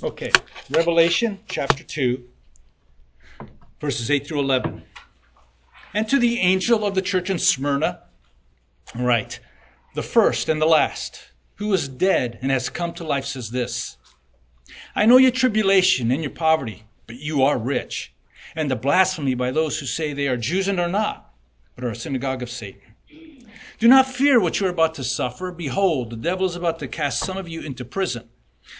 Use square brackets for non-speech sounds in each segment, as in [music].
Okay, Revelation chapter 2, verses 8 through 11. And to the angel of the church in Smyrna, write, the first and the last, who is dead and has come to life, says this I know your tribulation and your poverty, but you are rich, and the blasphemy by those who say they are Jews and are not, but are a synagogue of Satan. Do not fear what you are about to suffer. Behold, the devil is about to cast some of you into prison,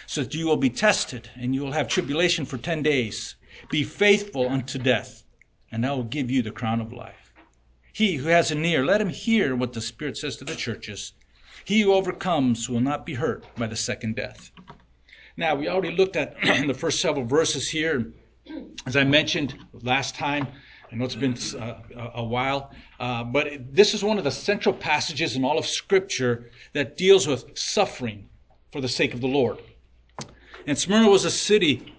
so that you will be tested, and you will have tribulation for ten days. Be faithful unto death, and I will give you the crown of life. He who has an ear, let him hear what the Spirit says to the churches. He who overcomes will not be hurt by the second death. Now, we already looked at [clears throat] the first several verses here. As I mentioned last time, I know it's been uh, a while, uh, but it, this is one of the central passages in all of Scripture that deals with suffering for the sake of the Lord. And Smyrna was a city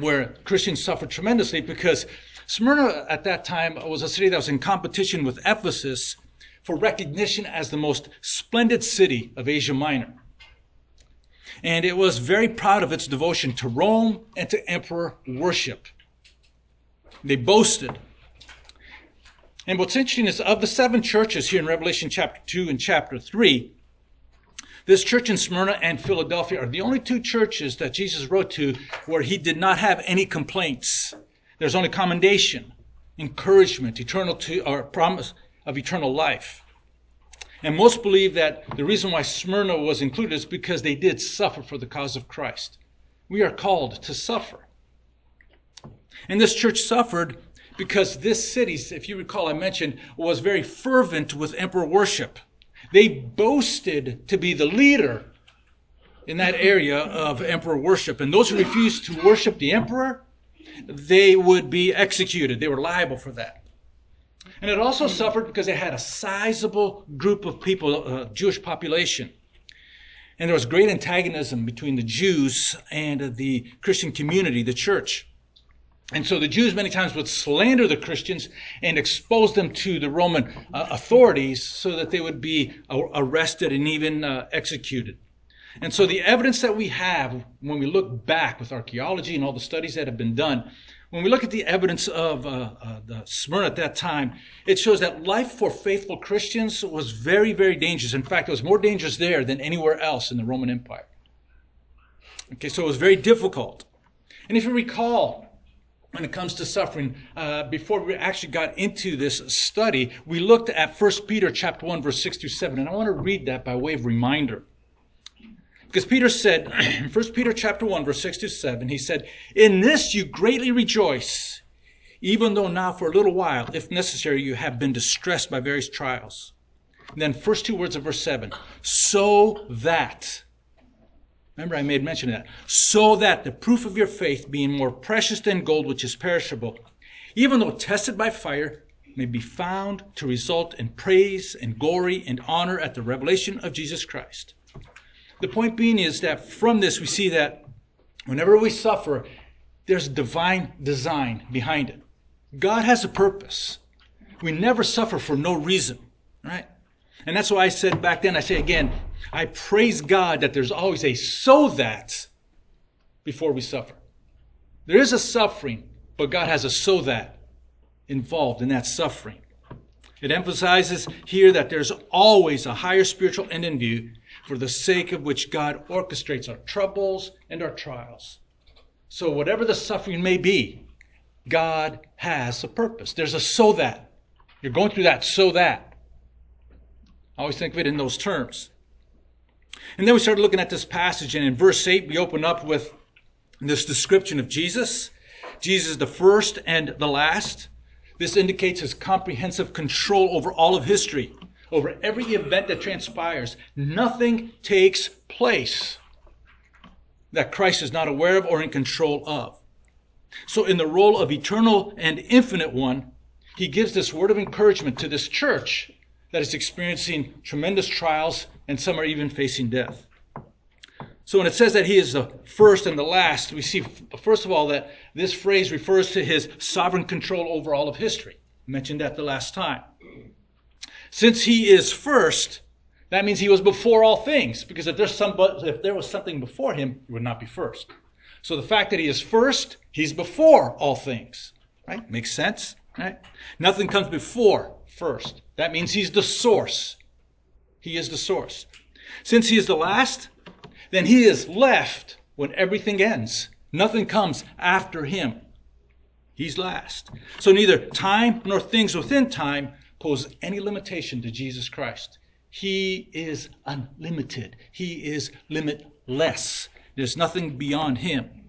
where Christians suffered tremendously because Smyrna at that time was a city that was in competition with Ephesus for recognition as the most splendid city of Asia Minor. And it was very proud of its devotion to Rome and to emperor worship. They boasted. And what's interesting is of the seven churches here in Revelation chapter 2 and chapter 3, this church in Smyrna and Philadelphia are the only two churches that Jesus wrote to where he did not have any complaints. There's only commendation, encouragement, eternal to, or promise of eternal life. And most believe that the reason why Smyrna was included is because they did suffer for the cause of Christ. We are called to suffer. And this church suffered because this city, if you recall, I mentioned, was very fervent with emperor worship. They boasted to be the leader in that area of emperor worship. And those who refused to worship the emperor, they would be executed. They were liable for that. And it also suffered because it had a sizable group of people, uh, Jewish population. And there was great antagonism between the Jews and the Christian community, the church. And so the Jews many times would slander the Christians and expose them to the Roman uh, authorities so that they would be uh, arrested and even uh, executed. And so the evidence that we have when we look back with archaeology and all the studies that have been done, when we look at the evidence of uh, uh, the Smyrna at that time, it shows that life for faithful Christians was very, very dangerous. In fact, it was more dangerous there than anywhere else in the Roman Empire. Okay, so it was very difficult. And if you recall, when it comes to suffering, uh, before we actually got into this study, we looked at 1 Peter chapter 1, verse 6 through 7, and I want to read that by way of reminder. Because Peter said, [clears throat] in 1 Peter chapter 1, verse 6 to 7, he said, In this you greatly rejoice, even though now for a little while, if necessary, you have been distressed by various trials. And then first two words of verse 7, so that Remember, I made mention of that. So that the proof of your faith, being more precious than gold, which is perishable, even though tested by fire, may be found to result in praise and glory and honor at the revelation of Jesus Christ. The point being is that from this we see that whenever we suffer, there's a divine design behind it. God has a purpose. We never suffer for no reason, right? And that's why I said back then, I say again, I praise God that there's always a so that before we suffer. There is a suffering, but God has a so that involved in that suffering. It emphasizes here that there's always a higher spiritual end in view for the sake of which God orchestrates our troubles and our trials. So, whatever the suffering may be, God has a purpose. There's a so that. You're going through that so that. I always think of it in those terms. And then we started looking at this passage, and in verse 8, we open up with this description of Jesus. Jesus, the first and the last. This indicates his comprehensive control over all of history, over every event that transpires. Nothing takes place that Christ is not aware of or in control of. So, in the role of eternal and infinite one, he gives this word of encouragement to this church that is experiencing tremendous trials, and some are even facing death. So when it says that he is the first and the last, we see, first of all, that this phrase refers to his sovereign control over all of history. I mentioned that the last time. Since he is first, that means he was before all things, because if, there's some, if there was something before him, it would not be first. So the fact that he is first, he's before all things. Right? Makes sense? Right? Nothing comes before first. That means he's the source. He is the source. Since he is the last, then he is left when everything ends. Nothing comes after him. He's last. So neither time nor things within time pose any limitation to Jesus Christ. He is unlimited. He is limitless. There's nothing beyond him.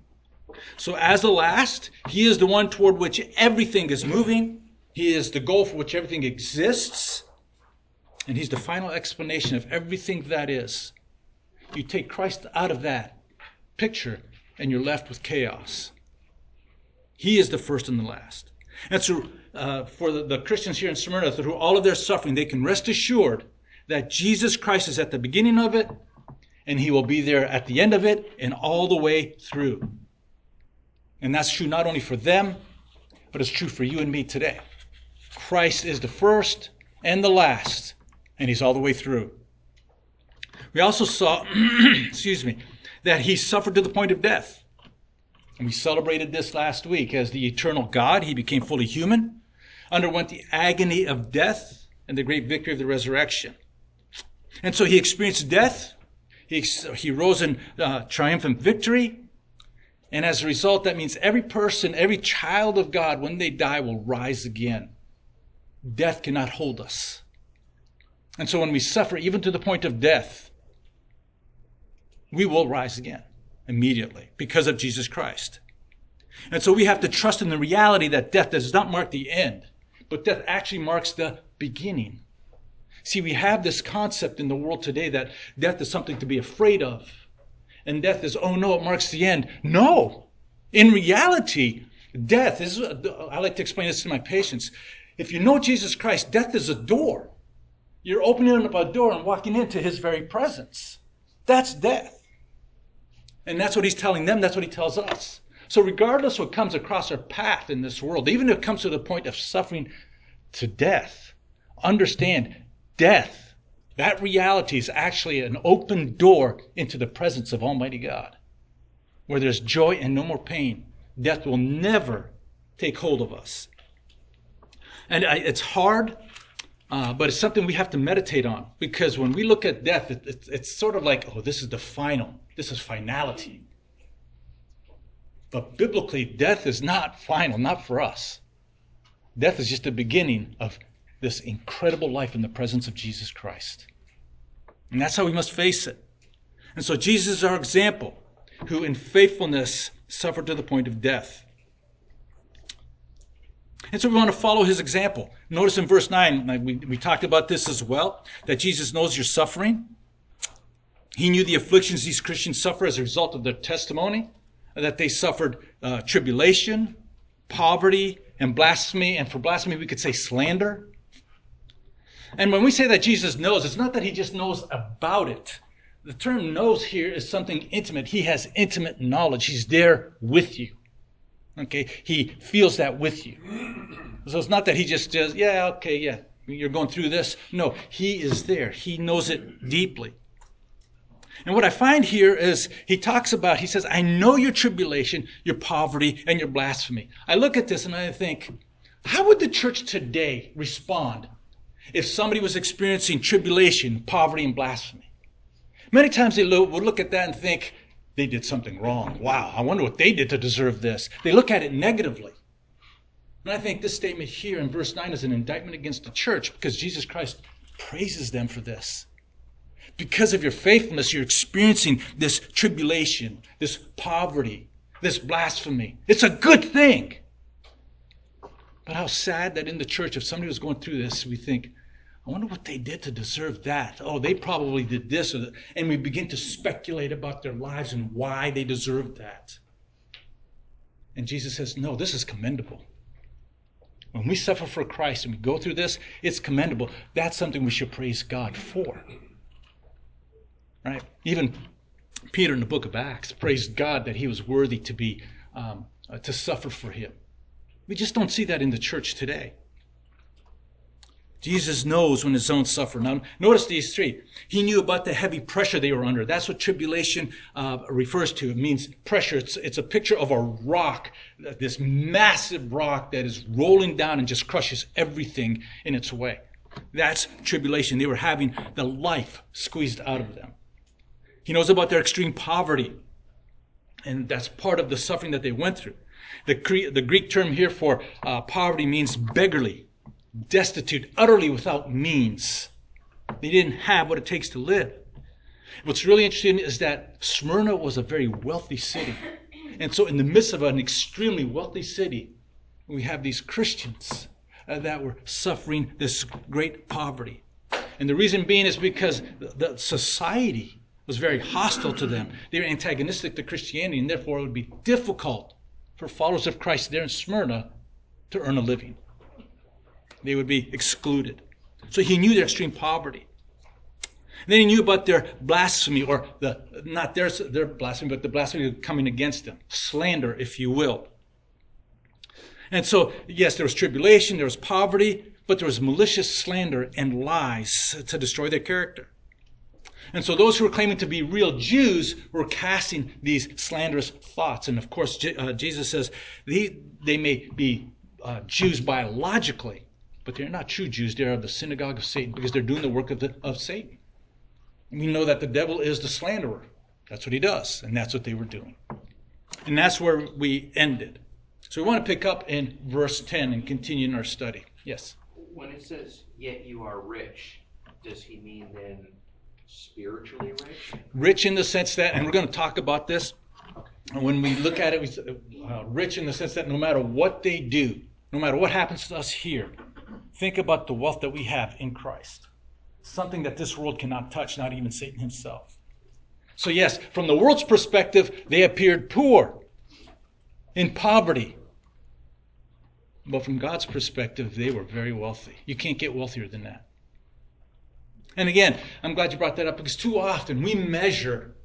So as the last, he is the one toward which everything is moving. He is the goal for which everything exists. And he's the final explanation of everything that is. You take Christ out of that picture and you're left with chaos. He is the first and the last. And so, uh, for the, the Christians here in Smyrna, through all of their suffering, they can rest assured that Jesus Christ is at the beginning of it, and he will be there at the end of it and all the way through. And that's true not only for them, but it's true for you and me today. Christ is the first and the last, and he's all the way through. We also saw, [clears throat] excuse me, that he suffered to the point of death. And we celebrated this last week as the eternal God. He became fully human, underwent the agony of death, and the great victory of the resurrection. And so he experienced death. He, he rose in uh, triumphant victory. And as a result, that means every person, every child of God, when they die, will rise again. Death cannot hold us. And so when we suffer, even to the point of death, we will rise again immediately because of Jesus Christ. And so we have to trust in the reality that death does not mark the end, but death actually marks the beginning. See, we have this concept in the world today that death is something to be afraid of. And death is, oh no, it marks the end. No. In reality, death is, I like to explain this to my patients. If you know Jesus Christ, death is a door. You're opening up a door and walking into his very presence. That's death. And that's what he's telling them, that's what he tells us. So, regardless what comes across our path in this world, even if it comes to the point of suffering to death, understand death, that reality is actually an open door into the presence of Almighty God, where there's joy and no more pain. Death will never take hold of us. And I, it's hard uh, but it's something we have to meditate on because when we look at death, it, it, it's sort of like, oh, this is the final, this is finality. But biblically, death is not final, not for us. Death is just the beginning of this incredible life in the presence of Jesus Christ. And that's how we must face it. And so Jesus is our example, who in faithfulness suffered to the point of death. And so we want to follow his example. Notice in verse 9, we, we talked about this as well, that Jesus knows your suffering. He knew the afflictions these Christians suffer as a result of their testimony, that they suffered uh, tribulation, poverty, and blasphemy. And for blasphemy, we could say slander. And when we say that Jesus knows, it's not that he just knows about it. The term knows here is something intimate. He has intimate knowledge. He's there with you. Okay, he feels that with you. So it's not that he just says, yeah, okay, yeah, you're going through this. No, he is there. He knows it deeply. And what I find here is he talks about, he says, I know your tribulation, your poverty, and your blasphemy. I look at this and I think, how would the church today respond if somebody was experiencing tribulation, poverty, and blasphemy? Many times they would look at that and think, they did something wrong. Wow, I wonder what they did to deserve this. They look at it negatively. And I think this statement here in verse 9 is an indictment against the church because Jesus Christ praises them for this. Because of your faithfulness, you're experiencing this tribulation, this poverty, this blasphemy. It's a good thing. But how sad that in the church, if somebody was going through this, we think, I wonder what they did to deserve that. Oh, they probably did this or that. And we begin to speculate about their lives and why they deserved that. And Jesus says, No, this is commendable. When we suffer for Christ and we go through this, it's commendable. That's something we should praise God for. Right? Even Peter in the book of Acts praised God that he was worthy to be um, uh, to suffer for him. We just don't see that in the church today. Jesus knows when his own suffer. Now, notice these three. He knew about the heavy pressure they were under. That's what tribulation uh, refers to. It means pressure. It's, it's a picture of a rock, this massive rock that is rolling down and just crushes everything in its way. That's tribulation. They were having the life squeezed out of them. He knows about their extreme poverty. And that's part of the suffering that they went through. The, the Greek term here for uh, poverty means beggarly destitute, utterly without means. They didn't have what it takes to live. What's really interesting is that Smyrna was a very wealthy city. And so, in the midst of an extremely wealthy city, we have these Christians uh, that were suffering this great poverty. And the reason being is because the society was very hostile to them. They were antagonistic to Christianity, and therefore it would be difficult for followers of Christ there in Smyrna to earn a living they would be excluded. So he knew their extreme poverty. And then he knew about their blasphemy, or the not their, their blasphemy, but the blasphemy coming against them. Slander, if you will. And so, yes, there was tribulation, there was poverty, but there was malicious slander and lies to destroy their character. And so those who were claiming to be real Jews were casting these slanderous thoughts. And of course, uh, Jesus says they, they may be uh, Jews biologically, but they're not true Jews. They are of the synagogue of Satan because they're doing the work of, the, of Satan. We know that the devil is the slanderer. That's what he does, and that's what they were doing. And that's where we ended. So we want to pick up in verse 10 and continue in our study. Yes? When it says, yet you are rich, does he mean then spiritually rich? Rich in the sense that, and we're going to talk about this when we look at it, we, uh, rich in the sense that no matter what they do, no matter what happens to us here, Think about the wealth that we have in Christ. Something that this world cannot touch, not even Satan himself. So, yes, from the world's perspective, they appeared poor, in poverty. But from God's perspective, they were very wealthy. You can't get wealthier than that. And again, I'm glad you brought that up because too often we measure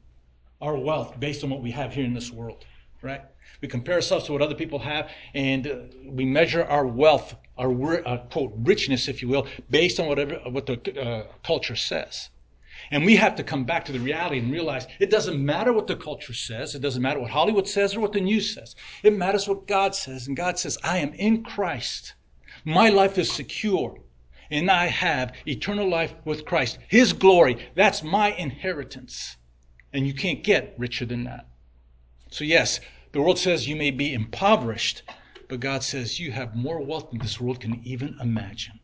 our wealth based on what we have here in this world, right? We compare ourselves to what other people have, and uh, we measure our wealth, our uh, quote richness, if you will, based on whatever what the uh, culture says. And we have to come back to the reality and realize it doesn't matter what the culture says. It doesn't matter what Hollywood says or what the news says. It matters what God says. And God says, I am in Christ. My life is secure. And I have eternal life with Christ. His glory. That's my inheritance. And you can't get richer than that. So yes, the world says you may be impoverished, but God says you have more wealth than this world can even imagine.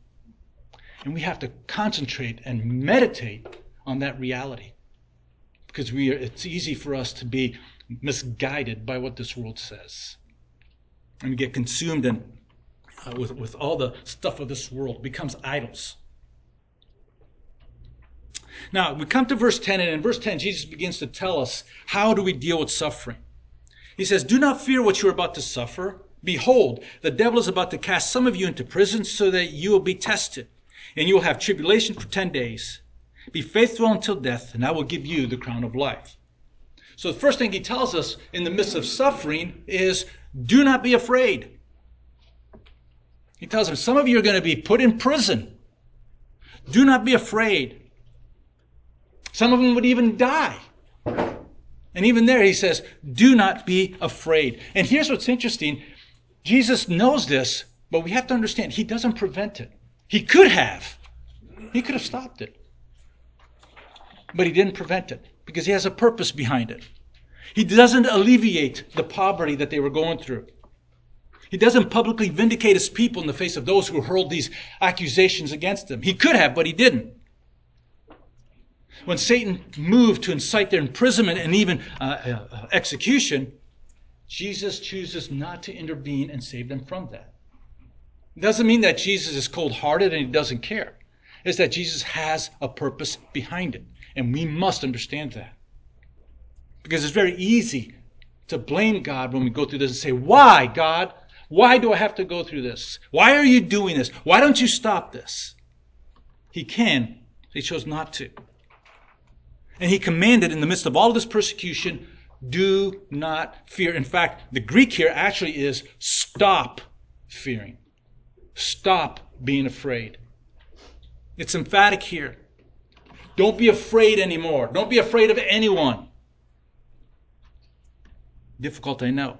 And we have to concentrate and meditate on that reality. Because we are, it's easy for us to be misguided by what this world says. And get consumed in, uh, with, with all the stuff of this world, becomes idols. Now, we come to verse 10, and in verse 10, Jesus begins to tell us how do we deal with suffering. He says, Do not fear what you are about to suffer. Behold, the devil is about to cast some of you into prison so that you will be tested, and you will have tribulation for 10 days. Be faithful until death, and I will give you the crown of life. So the first thing he tells us in the midst of suffering is do not be afraid. He tells them, some of you are going to be put in prison. Do not be afraid. Some of them would even die. And even there, he says, do not be afraid. And here's what's interesting Jesus knows this, but we have to understand he doesn't prevent it. He could have, he could have stopped it. But he didn't prevent it because he has a purpose behind it. He doesn't alleviate the poverty that they were going through. He doesn't publicly vindicate his people in the face of those who hurled these accusations against him. He could have, but he didn't when Satan moved to incite their imprisonment and even uh, uh, execution, Jesus chooses not to intervene and save them from that. It doesn't mean that Jesus is cold hearted and he doesn't care. It's that Jesus has a purpose behind it. And we must understand that. Because it's very easy to blame God when we go through this and say, Why, God? Why do I have to go through this? Why are you doing this? Why don't you stop this? He can. He chose not to. And he commanded in the midst of all this persecution, do not fear. In fact, the Greek here actually is stop fearing. Stop being afraid. It's emphatic here. Don't be afraid anymore. Don't be afraid of anyone. Difficult, I know.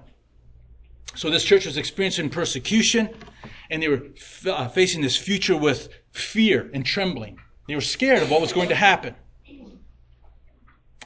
So this church was experiencing persecution, and they were f- uh, facing this future with fear and trembling. They were scared of what was going to happen.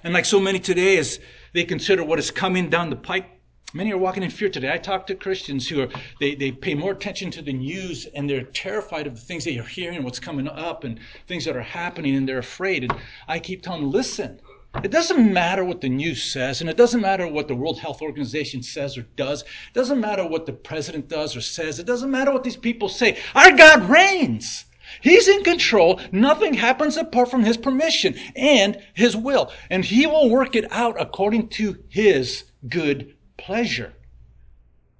And like so many today, as they consider what is coming down the pike, many are walking in fear today. I talk to Christians who are, they, they pay more attention to the news and they're terrified of the things they are hearing, what's coming up, and things that are happening, and they're afraid. And I keep telling them, listen, it doesn't matter what the news says, and it doesn't matter what the World Health Organization says or does. It doesn't matter what the president does or says. It doesn't matter what these people say. Our God reigns. He's in control. Nothing happens apart from His permission and His will. And He will work it out according to His good pleasure.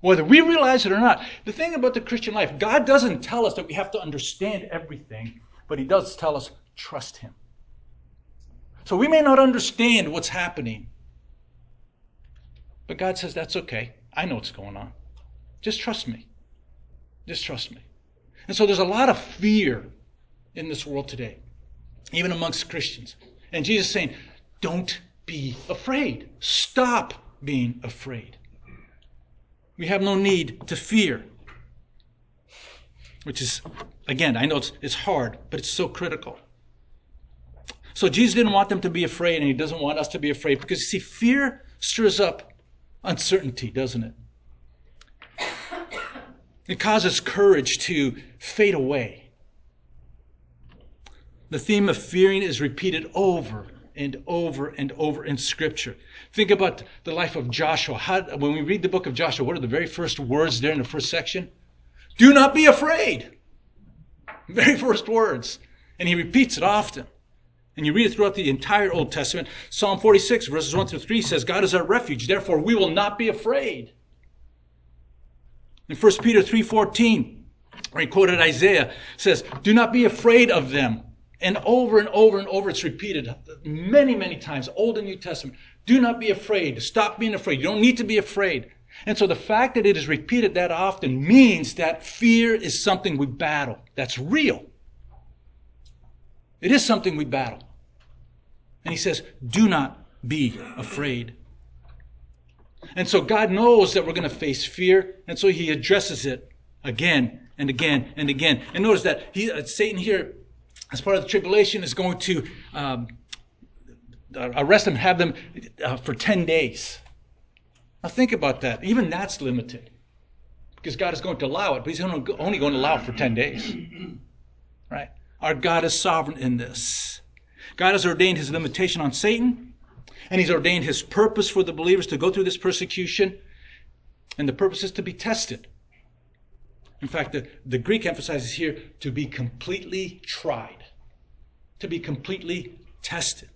Whether we realize it or not. The thing about the Christian life, God doesn't tell us that we have to understand everything, but He does tell us trust Him. So we may not understand what's happening. But God says, that's okay. I know what's going on. Just trust me. Just trust me. And so there's a lot of fear in this world today, even amongst Christians. And Jesus is saying, don't be afraid. Stop being afraid. We have no need to fear. Which is, again, I know it's, it's hard, but it's so critical. So Jesus didn't want them to be afraid, and he doesn't want us to be afraid because you see, fear stirs up uncertainty, doesn't it? It causes courage to fade away. The theme of fearing is repeated over and over and over in Scripture. Think about the life of Joshua. How, when we read the book of Joshua, what are the very first words there in the first section? Do not be afraid. Very first words. And he repeats it often. And you read it throughout the entire Old Testament. Psalm 46, verses 1 through 3 says, God is our refuge, therefore we will not be afraid. In 1 Peter 3.14, he quoted Isaiah, says, Do not be afraid of them. And over and over and over it's repeated many, many times, Old and New Testament. Do not be afraid. Stop being afraid. You don't need to be afraid. And so the fact that it is repeated that often means that fear is something we battle. That's real. It is something we battle. And he says, do not be afraid. And so God knows that we're going to face fear, and so he addresses it again and again and again. And notice that he, uh, Satan here, as part of the tribulation, is going to um, arrest them, have them uh, for 10 days. Now think about that. Even that's limited. Because God is going to allow it, but he's only going to allow it for 10 days. Right? Our God is sovereign in this. God has ordained his limitation on Satan, and he's ordained his purpose for the believers to go through this persecution, and the purpose is to be tested. In fact, the, the Greek emphasizes here to be completely tried, to be completely tested.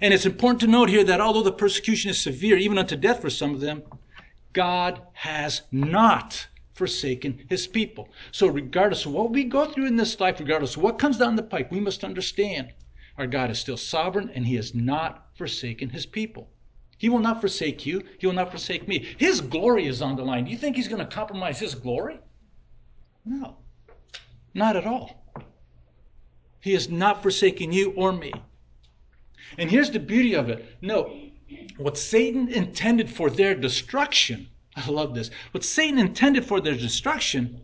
And it's important to note here that although the persecution is severe, even unto death for some of them, God has not forsaken his people. So, regardless of what we go through in this life, regardless of what comes down the pike, we must understand our God is still sovereign and he has not forsaken his people. He will not forsake you. He will not forsake me. His glory is on the line. Do you think he's going to compromise his glory? No, not at all. He has not forsaken you or me. And here's the beauty of it. No, what Satan intended for their destruction [laughs] I love this. What Satan intended for their destruction,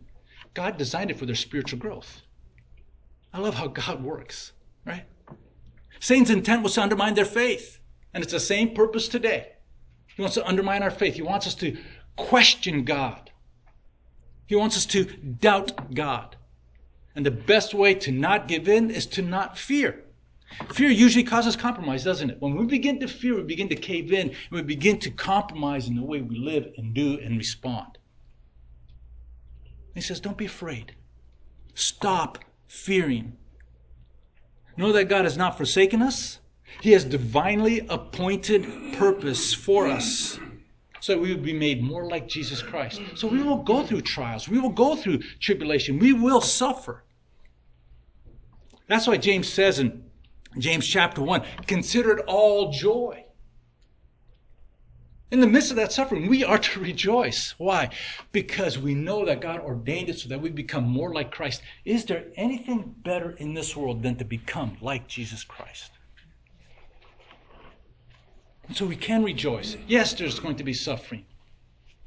God designed it for their spiritual growth. I love how God works, right? Satan's intent was to undermine their faith, and it's the same purpose today. He wants to undermine our faith. He wants us to question God. He wants us to doubt God. And the best way to not give in is to not fear. Fear usually causes compromise, doesn't it? When we begin to fear, we begin to cave in, and we begin to compromise in the way we live and do and respond. He says, Don't be afraid. Stop fearing. Know that God has not forsaken us. He has divinely appointed purpose for us so that we would be made more like Jesus Christ. So we will go through trials. We will go through tribulation. We will suffer. That's why James says in James chapter 1 consider it all joy. In the midst of that suffering, we are [laughs] to rejoice. Why? Because we know that God ordained it so that we become more like Christ. Is there anything better in this world than to become like Jesus Christ? And so we can rejoice. Yes, there's going to be suffering.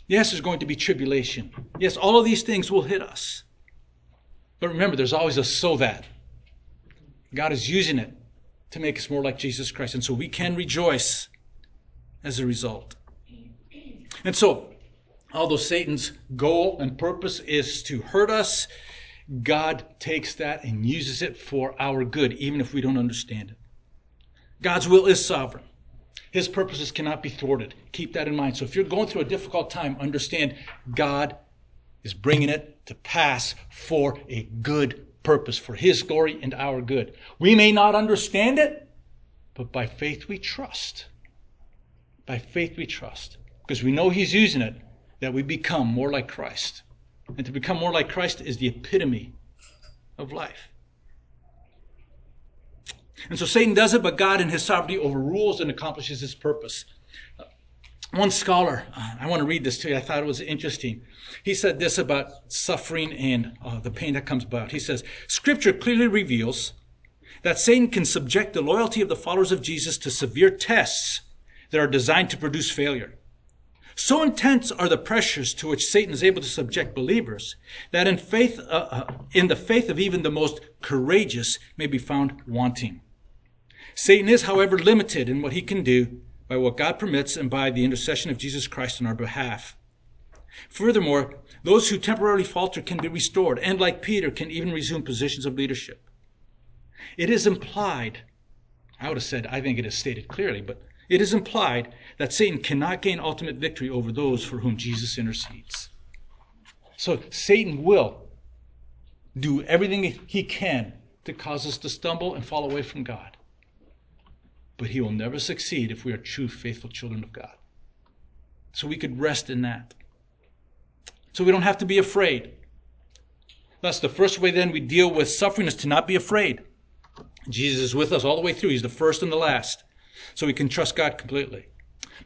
Yes, there's going to be tribulation. Yes, all of these things will hit us. But remember, there's always a so that. God is using it to make us more like Jesus Christ. And so we can rejoice as a result. And so, although Satan's goal and purpose is to hurt us, God takes that and uses it for our good, even if we don't understand it. God's will is sovereign. His purposes cannot be thwarted. Keep that in mind. So if you're going through a difficult time, understand God is bringing it to pass for a good purpose, for His glory and our good. We may not understand it, but by faith we trust. By faith we trust. Because we know He's using it, that we become more like Christ. And to become more like Christ is the epitome of life. And so Satan does it, but God in his sovereignty overrules and accomplishes his purpose. One scholar, uh, I want to read this to you, I thought it was interesting. He said this about suffering and uh, the pain that comes about. He says, Scripture clearly reveals that Satan can subject the loyalty of the followers of Jesus to severe tests that are designed to produce failure. So intense are the pressures to which Satan is able to subject believers that in faith, uh, uh, in the faith of even the most courageous may be found wanting. Satan is, however, limited in what he can do by what God permits and by the intercession of Jesus Christ on our behalf. Furthermore, those who temporarily falter can be restored, and like Peter, can even resume positions of leadership. It is implied, I would have said, I think it is stated clearly, but it is implied that Satan cannot gain ultimate victory over those for whom Jesus intercedes. So Satan will do everything he can to cause us to stumble and fall away from God but he will never succeed if we are true, faithful children of God. So we could rest in that. So we don't have to be afraid. Thus, the first way then we deal with suffering is to not be afraid. Jesus is with us all the way through. He's the first and the last. So we can trust God completely.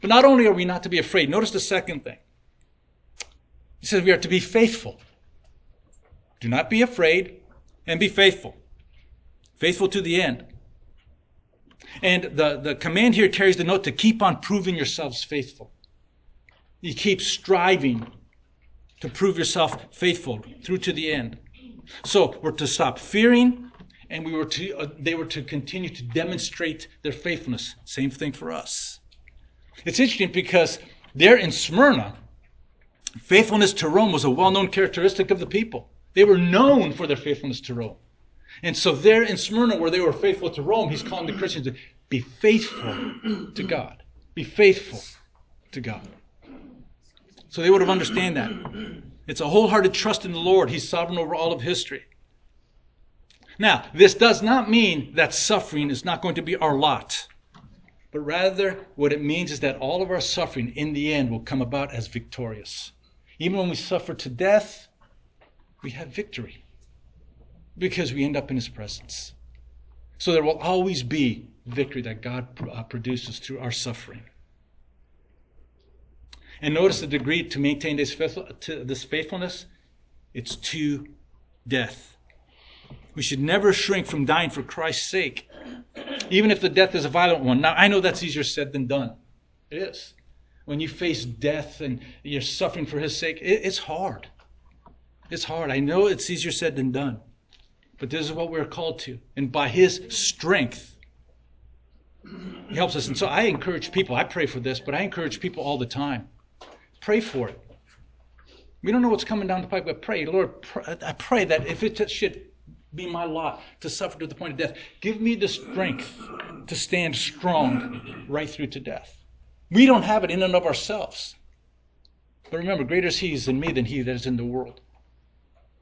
But not only are we not to be afraid, notice the second thing. He says we are to be faithful. Do not be afraid and be faithful. Faithful to the end. And the, the command here carries the note to keep on proving yourselves faithful. You keep striving to prove yourself faithful through to the end. So we're to stop fearing, and we were to, uh, they were to continue to demonstrate their faithfulness. Same thing for us. It's interesting because there in Smyrna, faithfulness to Rome was a well known characteristic of the people. They were known for their faithfulness to Rome. And so there in Smyrna, where they were faithful to Rome, he's calling the Christians to be faithful to God. Be faithful to God. So they would have understand that. It's a wholehearted trust in the Lord. He's sovereign over all of history. Now, this does not mean that suffering is not going to be our lot, but rather what it means is that all of our suffering in the end will come about as victorious. Even when we suffer to death, we have victory because we end up in his presence. So there will always be victory that God uh, produces through our suffering. And notice the degree to maintain this, this faithfulness it's to death. We should never shrink from dying for Christ's sake, even if the death is a violent one. Now, I know that's easier said than done. It is. When you face death and you're suffering for His sake, it's hard. It's hard. I know it's easier said than done. But this is what we're called to. And by His strength, He helps us. And so I encourage people, I pray for this, but I encourage people all the time. Pray for it. We don't know what's coming down the pipe, but pray. Lord, I pray that if it should be my lot to suffer to the point of death, give me the strength to stand strong right through to death. We don't have it in and of ourselves. But remember, greater is He is in me than He that is in the world.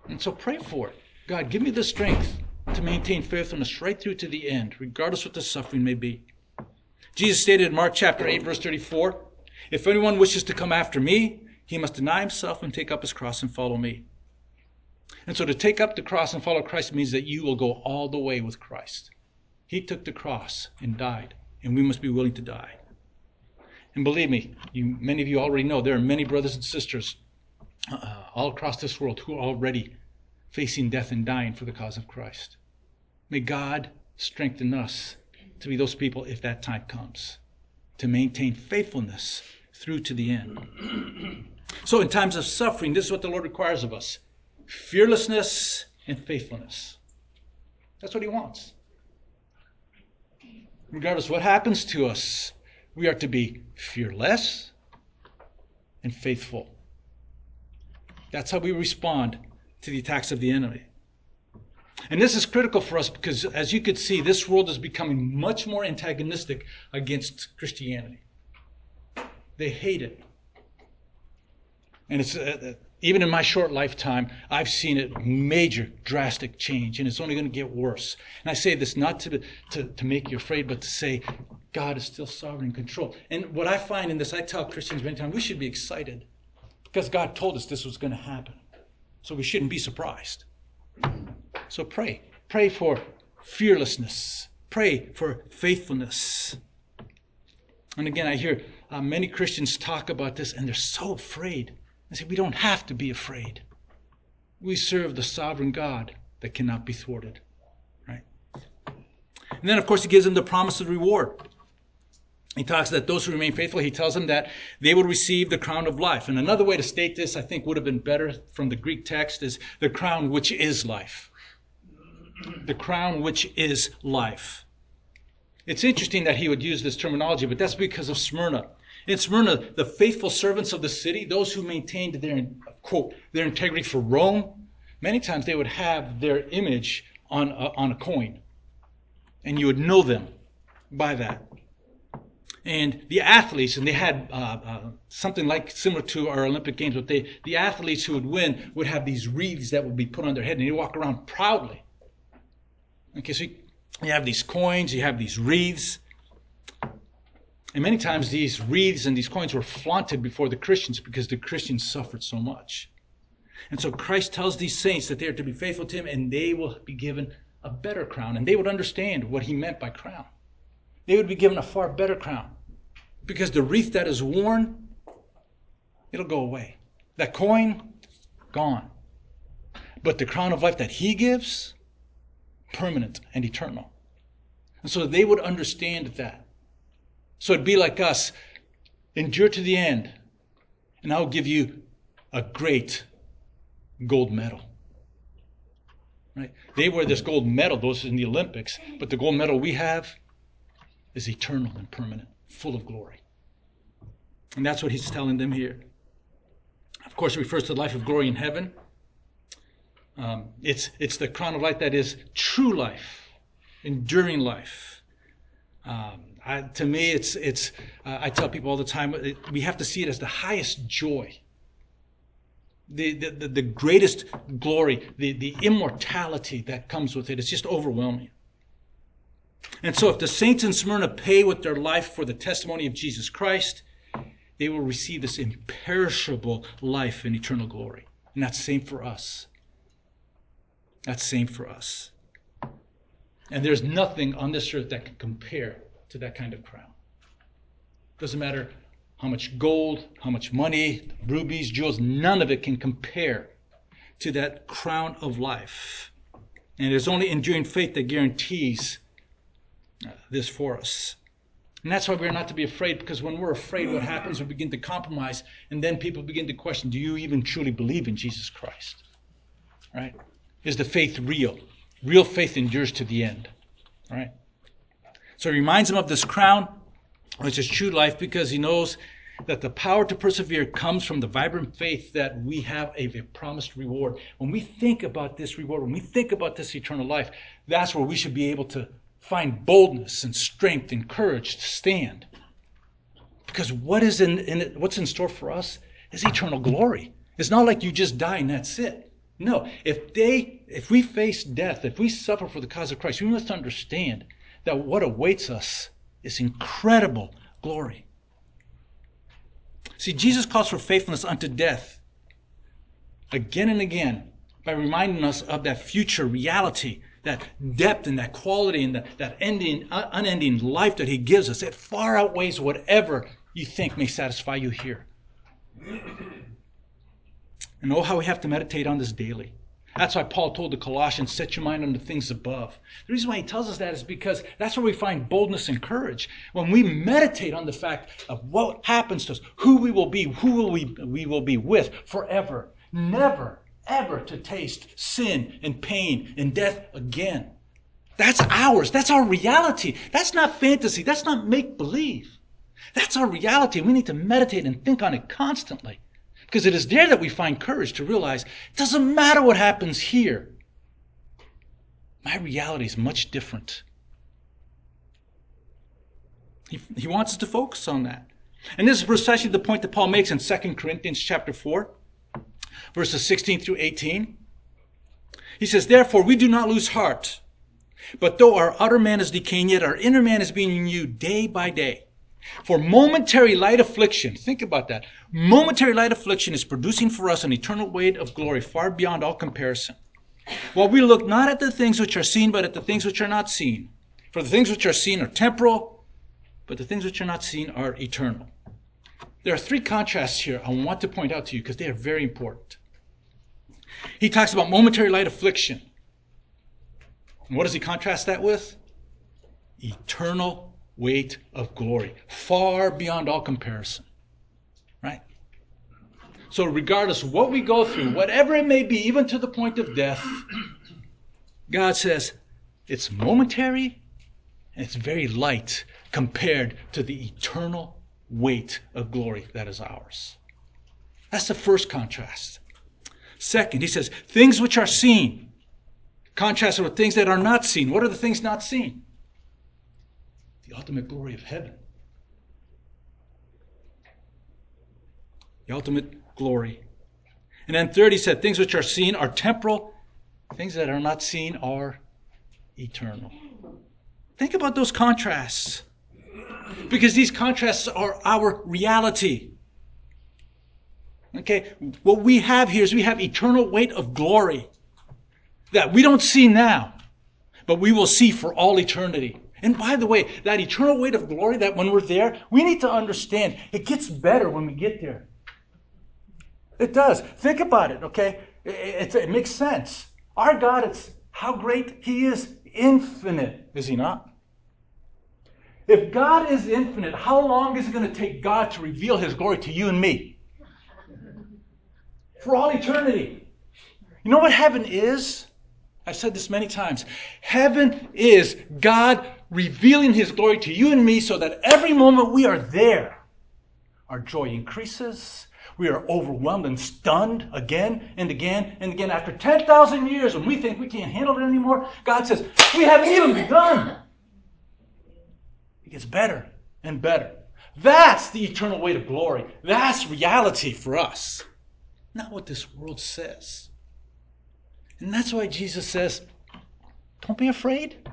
And so pray for it. God, give me the strength to maintain faithfulness right through to the end, regardless what the suffering may be. Jesus stated in Mark chapter 8, verse 34, If anyone wishes to come after me, he must deny himself and take up his cross and follow me. And so to take up the cross and follow Christ means that you will go all the way with Christ. He took the cross and died, and we must be willing to die. And believe me, you, many of you already know there are many brothers and sisters uh, all across this world who are already facing death and dying for the cause of Christ. May God strengthen us to be those people if that time comes, to maintain faithfulness through to the end. [clears throat] so, in times of suffering, this is what the Lord requires of us fearlessness and faithfulness. That's what He wants. Regardless what happens to us, we are to be fearless and faithful. That's how we respond to the attacks of the enemy. And this is critical for us because, as you could see, this world is becoming much more antagonistic against Christianity. They hate it. And it's uh, uh even in my short lifetime, I've seen it major, drastic change, and it's only going to get worse. And I say this not to, to, to make you afraid, but to say God is still sovereign and control. And what I find in this, I tell Christians many times, we should be excited because God told us this was going to happen. So we shouldn't be surprised. So pray. Pray for fearlessness. Pray for faithfulness. And again, I hear uh, many Christians talk about this and they're so afraid. I say, we don't have to be afraid. We serve the sovereign God that cannot be thwarted. Right? And then, of course, he gives them the promise of reward. He talks that those who remain faithful, he tells them that they will receive the crown of life. And another way to state this, I think, would have been better from the Greek text, is the crown which is life the crown which is life. It's interesting that he would use this terminology, but that's because of Smyrna. In Smyrna, the faithful servants of the city, those who maintained their quote their integrity for Rome, many times they would have their image on a, on a coin, and you would know them by that. And the athletes, and they had uh, uh, something like similar to our Olympic Games, but they the athletes who would win would have these wreaths that would be put on their head, and they walk around proudly Okay, so you have these coins, you have these wreaths. And many times these wreaths and these coins were flaunted before the Christians because the Christians suffered so much. And so Christ tells these saints that they are to be faithful to him and they will be given a better crown. And they would understand what he meant by crown. They would be given a far better crown. Because the wreath that is worn, it'll go away. That coin, gone. But the crown of life that he gives, permanent and eternal. And so they would understand that. So it'd be like us endure to the end, and I'll give you a great gold medal. Right? They wear this gold medal, those in the Olympics, but the gold medal we have is eternal and permanent, full of glory. And that's what he's telling them here. Of course, it refers to the life of glory in heaven. Um, it's, it's the crown of life that is true life, enduring life. Um, I, to me, it's, it's uh, I tell people all the time, it, we have to see it as the highest joy, the, the, the, greatest glory, the, the immortality that comes with it. It's just overwhelming. And so, if the saints in Smyrna pay with their life for the testimony of Jesus Christ, they will receive this imperishable life in eternal glory. And that's the same for us. That's same for us. And there's nothing on this earth that can compare to that kind of crown. Doesn't matter how much gold, how much money, rubies, jewels, none of it can compare to that crown of life. And it's only enduring faith that guarantees this for us. And that's why we're not to be afraid, because when we're afraid, what happens? We begin to compromise, and then people begin to question do you even truly believe in Jesus Christ? Right? Is the faith real? Real faith endures to the end. Right? So he reminds him of this crown, which is true life, because he knows that the power to persevere comes from the vibrant faith that we have a, a, promised reward. When we think about this reward, when we think about this eternal life, that's where we should be able to find boldness and strength and courage to stand. Because what is in, in what's in store for us is eternal glory. It's not like you just die and that's it. No, if they, if we face death, if we suffer for the cause of Christ, we must understand that what awaits us is incredible glory. See, Jesus calls for faithfulness unto death again and again by reminding us of that future reality, that depth and that quality and that, that ending, uh, unending life that He gives us. It far outweighs whatever you think may satisfy you here. And oh, how we have to meditate on this daily. That's why Paul told the Colossians, set your mind on the things above. The reason why he tells us that is because that's where we find boldness and courage. When we meditate on the fact of what happens to us, who we will be, who will we, we will be with forever, never, ever to taste sin and pain and death again. That's ours. That's our reality. That's not fantasy. That's not make believe. That's our reality. We need to meditate and think on it constantly. Because it is there that we find courage to realize it doesn't matter what happens here. My reality is much different. He, he wants us to focus on that. And this is precisely the point that Paul makes in 2 Corinthians chapter 4, verses 16 through 18. He says, Therefore, we do not lose heart. But though our outer man is decaying, yet our inner man is being renewed day by day. For momentary light affliction, think about that. Momentary light affliction is producing for us an eternal weight of glory far beyond all comparison. While we look not at the things which are seen, but at the things which are not seen. For the things which are seen are temporal, but the things which are not seen are eternal. There are three contrasts here I want to point out to you because they are very important. He talks about momentary light affliction. And what does he contrast that with? Eternal weight of glory, far beyond all comparison. Right? So, regardless what we go through, whatever it may be, even to the point of death, God says it's momentary and it's very light compared to the eternal weight of glory that is ours. That's the first contrast. Second, he says, things which are seen, contrasted with things that are not seen. What are the things not seen? the ultimate glory of heaven. The ultimate glory. And then third, he said, things which are seen are temporal, things that are not seen are eternal. Think about those contrasts. Because these contrasts are our reality. Okay, what we have here is we have eternal weight of glory that we don't see now, but we will see for all eternity. And by the way, that eternal weight of glory, that when we're there, we need to understand it gets better when we get there. It does. Think about it, okay? It, it, it makes sense. Our God, it's how great He is, infinite, is He not? If God is infinite, how long is it going to take God to reveal His glory to you and me? For all eternity. You know what heaven is? I've said this many times. Heaven is God revealing his glory to you and me so that every moment we are there, our joy increases. We are overwhelmed and stunned again and again and again. After 10,000 years, when we think we can't handle it anymore, God says, We haven't even begun. It gets better and better. That's the eternal weight of glory. That's reality for us, not what this world says. And that's why Jesus says, Don't be afraid.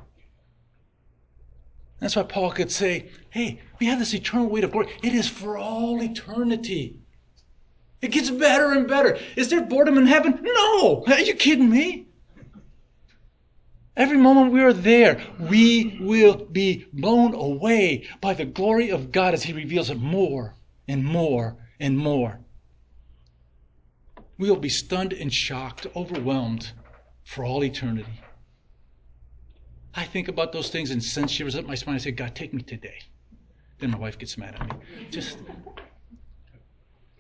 That's why Paul could say, hey, we have this eternal weight of glory. It is for all eternity. It gets better and better. Is there boredom in heaven? No. Are you kidding me? Every moment we are there, we will be blown away by the glory of God as He reveals it more and more and more. We will be stunned and shocked, overwhelmed for all eternity. I think about those things and send shivers up my spine. I say, God, take me today. Then my wife gets mad at me. Just,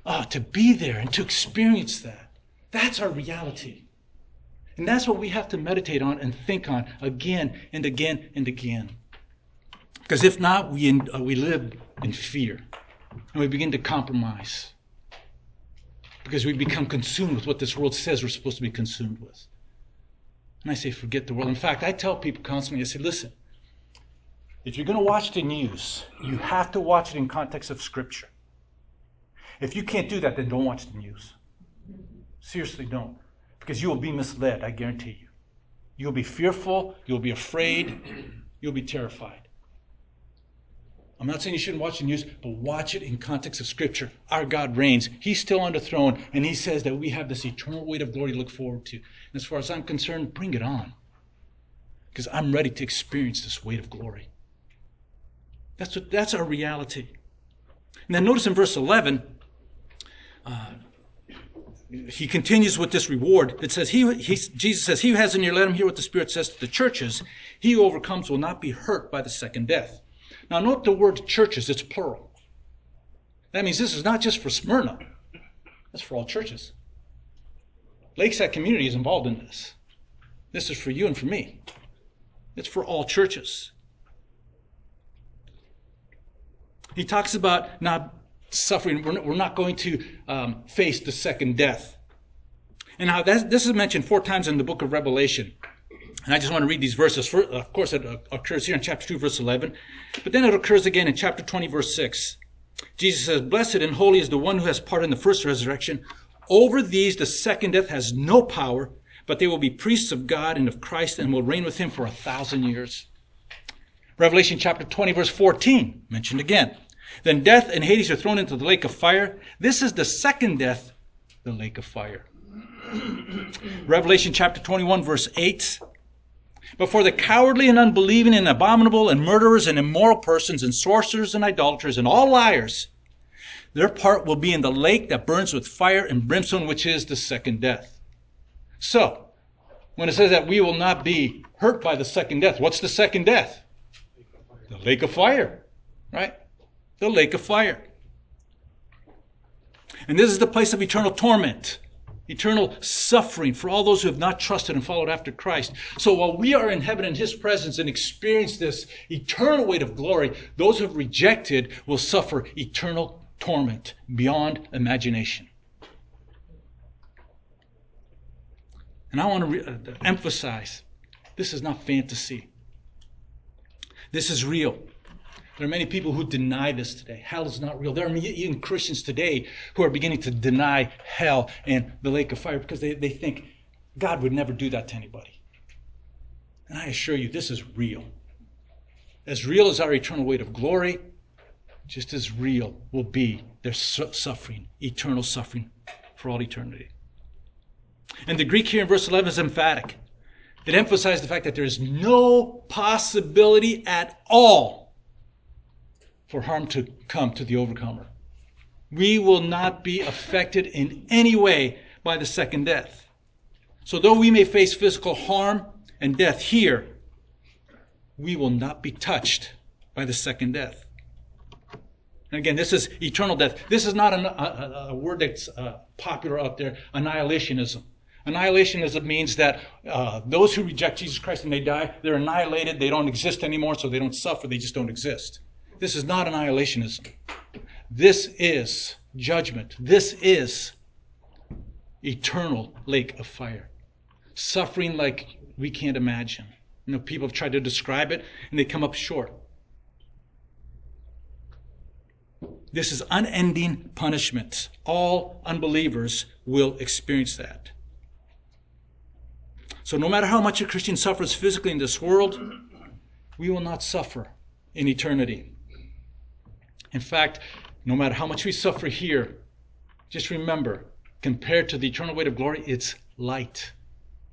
ah, oh, to be there and to experience that. That's our reality. And that's what we have to meditate on and think on again and again and again. Because if not, we, in, uh, we live in fear and we begin to compromise. Because we become consumed with what this world says we're supposed to be consumed with. And I say, forget the world. In fact, I tell people constantly, I say, listen, if you're going to watch the news, you have to watch it in context of Scripture. If you can't do that, then don't watch the news. Seriously, don't. Because you will be misled, I guarantee you. You'll be fearful, you'll be afraid, you'll be terrified. I'm not saying you shouldn't watch the news, but watch it in context of Scripture. Our God reigns. He's still on the throne, and He says that we have this eternal weight of glory to look forward to. And as far as I'm concerned, bring it on. Because I'm ready to experience this weight of glory. That's, what, that's our reality. And then notice in verse 11, uh, he continues with this reward. It says, he, he, Jesus says, He who has in ear, let him hear what the Spirit says to the churches. He who overcomes will not be hurt by the second death. Now, note the word churches, it's plural. That means this is not just for Smyrna, that's for all churches. Lakeside community is involved in this. This is for you and for me. It's for all churches. He talks about not suffering. We're not going to um, face the second death. And now this is mentioned four times in the book of Revelation. And I just want to read these verses. Of course, it occurs here in chapter 2, verse 11. But then it occurs again in chapter 20, verse 6. Jesus says, Blessed and holy is the one who has part in the first resurrection. Over these the second death has no power, but they will be priests of God and of Christ and will reign with him for a thousand years. Revelation chapter 20, verse 14, mentioned again. Then death and Hades are thrown into the lake of fire. This is the second death, the lake of fire. [clears throat] Revelation chapter 21, verse 8. But for the cowardly and unbelieving and abominable and murderers and immoral persons and sorcerers and idolaters and all liars, their part will be in the lake that burns with fire and brimstone, which is the second death. So, when it says that we will not be hurt by the second death, what's the second death? The lake of fire, right? The lake of fire. And this is the place of eternal torment eternal suffering for all those who have not trusted and followed after Christ. So while we are in heaven in His presence and experience this eternal weight of glory, those who have rejected will suffer eternal torment beyond imagination. And I want to re- uh, emphasize this is not fantasy. This is real. There are many people who deny this today. Hell is not real. There are even Christians today who are beginning to deny hell and the lake of fire because they, they think God would never do that to anybody. And I assure you, this is real. As real as our eternal weight of glory, just as real will be their suffering, eternal suffering for all eternity. And the Greek here in verse 11 is emphatic. It emphasizes the fact that there is no possibility at all for harm to come to the overcomer. We will not be affected in any way by the second death. So, though we may face physical harm and death here, we will not be touched by the second death. And again, this is eternal death. This is not a, a, a word that's uh, popular out there, annihilationism. Annihilationism means that uh, those who reject Jesus Christ and they die, they're annihilated, they don't exist anymore, so they don't suffer, they just don't exist. This is not annihilationism. This is judgment. This is eternal lake of fire. Suffering like we can't imagine. You know, people have tried to describe it and they come up short. This is unending punishment. All unbelievers will experience that. So, no matter how much a Christian suffers physically in this world, we will not suffer in eternity. In fact, no matter how much we suffer here, just remember, compared to the eternal weight of glory, it's light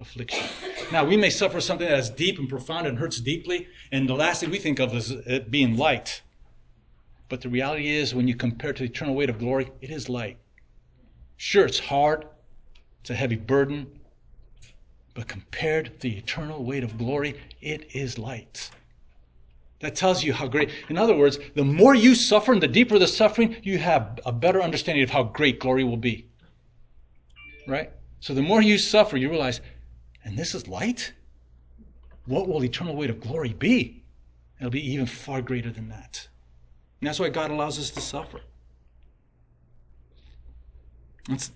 affliction. Now, we may suffer something that's deep and profound and hurts deeply, and the last thing we think of is it being light. But the reality is, when you compare to the eternal weight of glory, it is light. Sure, it's hard, it's a heavy burden, but compared to the eternal weight of glory, it is light. That tells you how great. In other words, the more you suffer and the deeper the suffering, you have a better understanding of how great glory will be. Right? So the more you suffer, you realize, and this is light? What will the eternal weight of glory be? It'll be even far greater than that. And that's why God allows us to suffer. Let's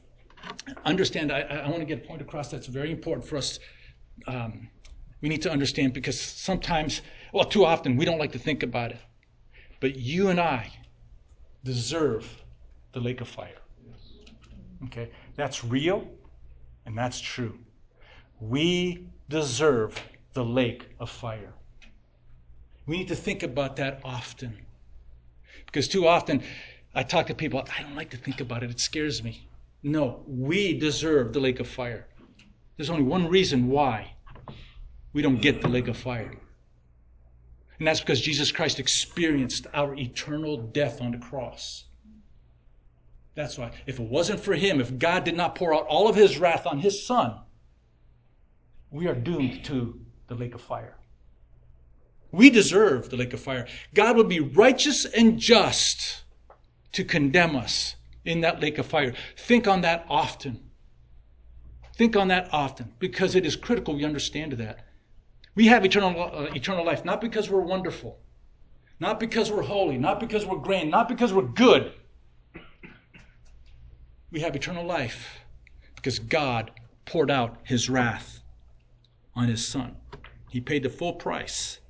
understand, I, I want to get a point across that's very important for us. Um, we need to understand because sometimes well, too often we don't like to think about it. But you and I deserve the lake of fire. Okay? That's real and that's true. We deserve the lake of fire. We need to think about that often. Because too often I talk to people, I don't like to think about it, it scares me. No, we deserve the lake of fire. There's only one reason why we don't get the lake of fire. And that's because Jesus Christ experienced our eternal death on the cross. That's why. If it wasn't for him, if God did not pour out all of his wrath on his son, we are doomed to the lake of fire. We deserve the lake of fire. God would be righteous and just to condemn us in that lake of fire. Think on that often. Think on that often because it is critical we understand that. We have eternal, uh, eternal life not because we're wonderful, not because we're holy, not because we're grand, not because we're good, we have eternal life because God poured out his wrath on his son. He paid the full price.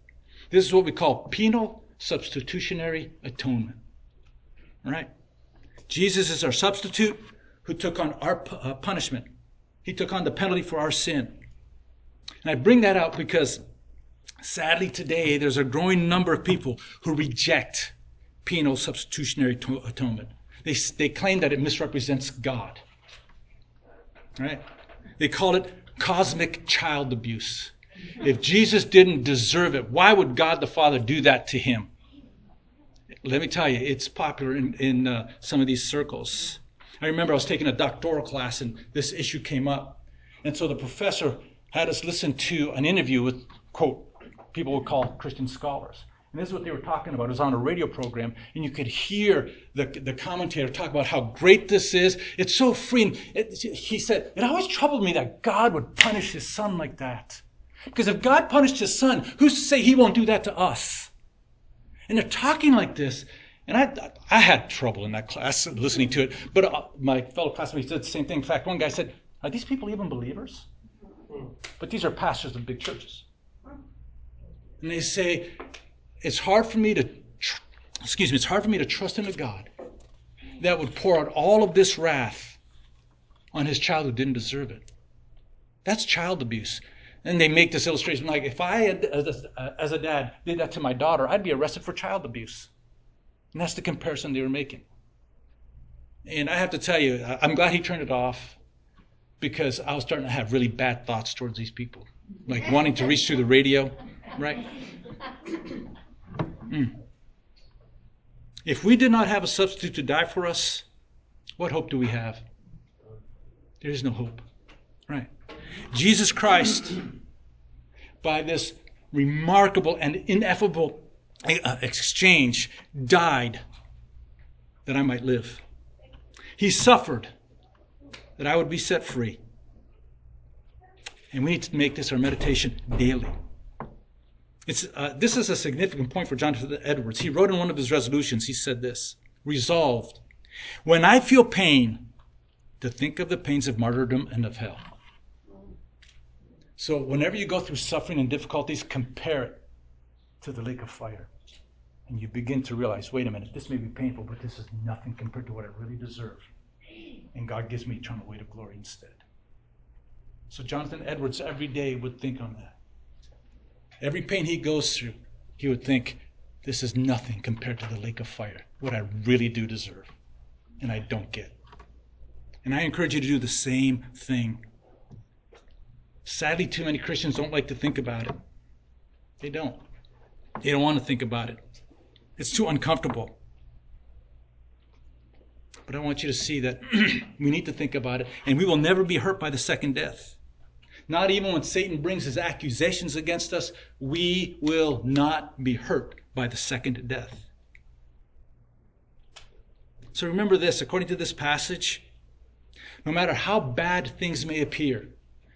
This is what we call penal substitutionary atonement. All right? Jesus is our substitute who took on our uh, punishment. He took on the penalty for our sin. And I bring that out because sadly today there's a growing number of people who reject penal substitutionary atonement. They, they claim that it misrepresents God. Right? They call it cosmic child abuse. If Jesus didn't deserve it, why would God the Father do that to him? Let me tell you, it's popular in, in uh, some of these circles. I remember I was taking a doctoral class and this issue came up. And so the professor had us listen to an interview with, quote, people would call Christian scholars. And this is what they were talking about. It was on a radio program, and you could hear the, the commentator talk about how great this is. It's so freeing. It, he said, It always troubled me that God would punish his son like that. Because if God punished his son, who's to say he won't do that to us? And they're talking like this. And I, I had trouble in that class listening to it. But uh, my fellow classmates did the same thing. In fact, one guy said, Are these people even believers? But these are pastors of big churches. And they say, it's hard for me to, excuse me, it's hard for me to trust in a God that would pour out all of this wrath on his child who didn't deserve it. That's child abuse. And they make this illustration like if I, had, as, a, as a dad, did that to my daughter, I'd be arrested for child abuse. And that's the comparison they were making. And I have to tell you, I'm glad he turned it off because I was starting to have really bad thoughts towards these people, like wanting to reach through the radio, right? Mm. If we did not have a substitute to die for us, what hope do we have? There is no hope. Right. Jesus Christ, by this remarkable and ineffable uh, exchange, died that I might live. He suffered that I would be set free. And we need to make this our meditation daily. Uh, this is a significant point for Jonathan Edwards. He wrote in one of his resolutions, he said this Resolved, when I feel pain, to think of the pains of martyrdom and of hell. So, whenever you go through suffering and difficulties, compare it to the lake of fire. And you begin to realize wait a minute, this may be painful, but this is nothing compared to what I really deserve. And God gives me eternal weight of glory instead. So, Jonathan Edwards every day would think on that. Every pain he goes through, he would think, this is nothing compared to the lake of fire, what I really do deserve, and I don't get. And I encourage you to do the same thing. Sadly, too many Christians don't like to think about it. They don't. They don't want to think about it. It's too uncomfortable. But I want you to see that [clears throat] we need to think about it, and we will never be hurt by the second death. Not even when Satan brings his accusations against us, we will not be hurt by the second death. So remember this according to this passage, no matter how bad things may appear,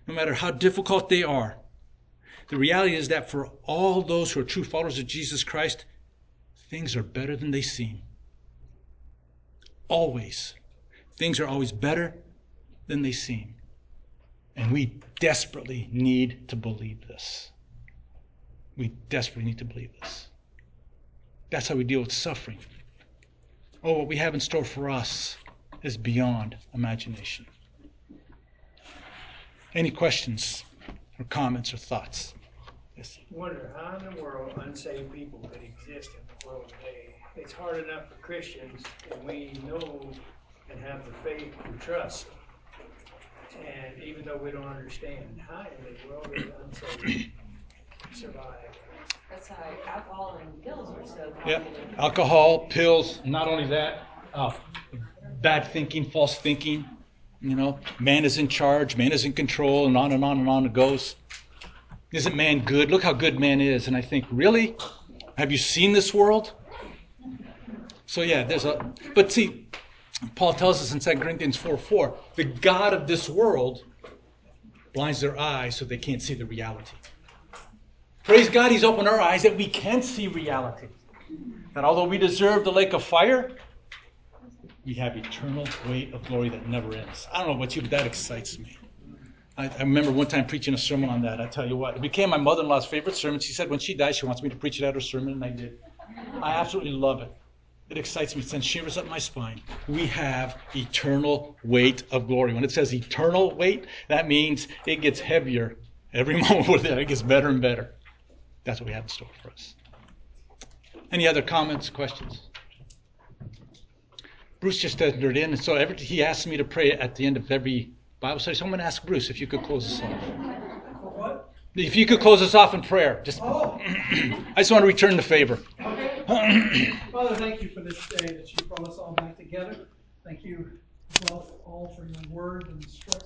no matter how difficult they are, the reality is that for all those who are true followers of Jesus Christ, things are better than they seem. Always. Things are always better than they seem. And we desperately need to believe this. We desperately need to believe this. That's how we deal with suffering. Oh, what we have in store for us is beyond imagination. Any questions or comments or thoughts? Yes. Wonder how in the world unsaved people could exist in the world today. It's hard enough for Christians, and we know and have the faith and trust and even though we don't understand, how in the world is unsaved survive? That's how alcohol and pills are so Yeah, alcohol, pills. Not only that, uh, bad thinking, false thinking. You know, man is in charge, man is in control, and on and on and on it goes. Isn't man good? Look how good man is. And I think, really? Have you seen this world? So yeah, there's a but see, Paul tells us in 2 Corinthians 4 4, the God of this world blinds their eyes so they can't see the reality. Praise God, He's opened our eyes that we can see reality. That although we deserve the lake of fire, we have eternal weight of glory that never ends. I don't know about you, but that excites me. I, I remember one time preaching a sermon on that. I tell you what, it became my mother in law's favorite sermon. She said when she dies, she wants me to preach it at her sermon, and I did. I absolutely love it. It excites me, it sends shivers up my spine. We have eternal weight of glory. When it says eternal weight, that means it gets heavier every [laughs] moment we're. It gets better and better. That's what we have in store for us. Any other comments, questions? Bruce just entered in, and so every, he asked me to pray at the end of every Bible study. So I'm going to ask Bruce if you could close us off. If you could close us off in prayer. Just, Oh, [clears throat] I just want to return the favor. okay. [clears throat] Father, thank you for this day that you brought us all back together. Thank you as well all for your word and instruction.